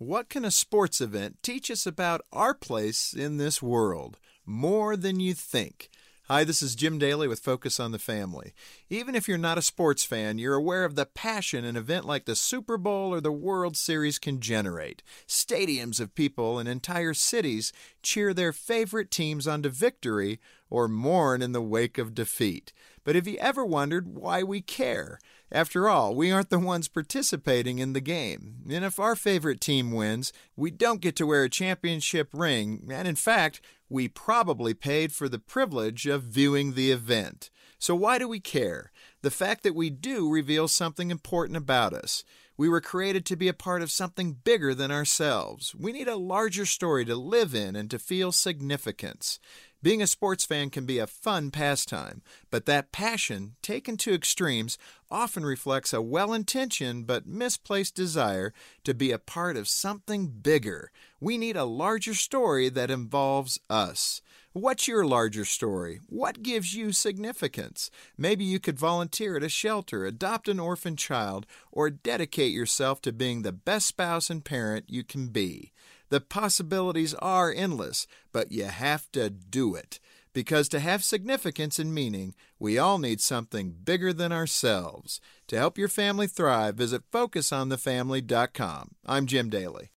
What can a sports event teach us about our place in this world? More than you think. Hi, this is Jim Daly with Focus on the Family. Even if you're not a sports fan, you're aware of the passion an event like the Super Bowl or the World Series can generate. Stadiums of people and entire cities cheer their favorite teams on to victory or mourn in the wake of defeat. But have you ever wondered why we care? After all, we aren't the ones participating in the game. And if our favorite team wins, we don't get to wear a championship ring, and in fact, we probably paid for the privilege of viewing the event. So, why do we care? The fact that we do reveals something important about us. We were created to be a part of something bigger than ourselves. We need a larger story to live in and to feel significance. Being a sports fan can be a fun pastime, but that passion, taken to extremes, often reflects a well intentioned but misplaced desire to be a part of something bigger. We need a larger story that involves us. What's your larger story? What gives you significance? Maybe you could volunteer at a shelter, adopt an orphan child, or dedicate yourself to being the best spouse and parent you can be. The possibilities are endless, but you have to do it. Because to have significance and meaning, we all need something bigger than ourselves. To help your family thrive, visit FocusOnTheFamily.com. I'm Jim Daly.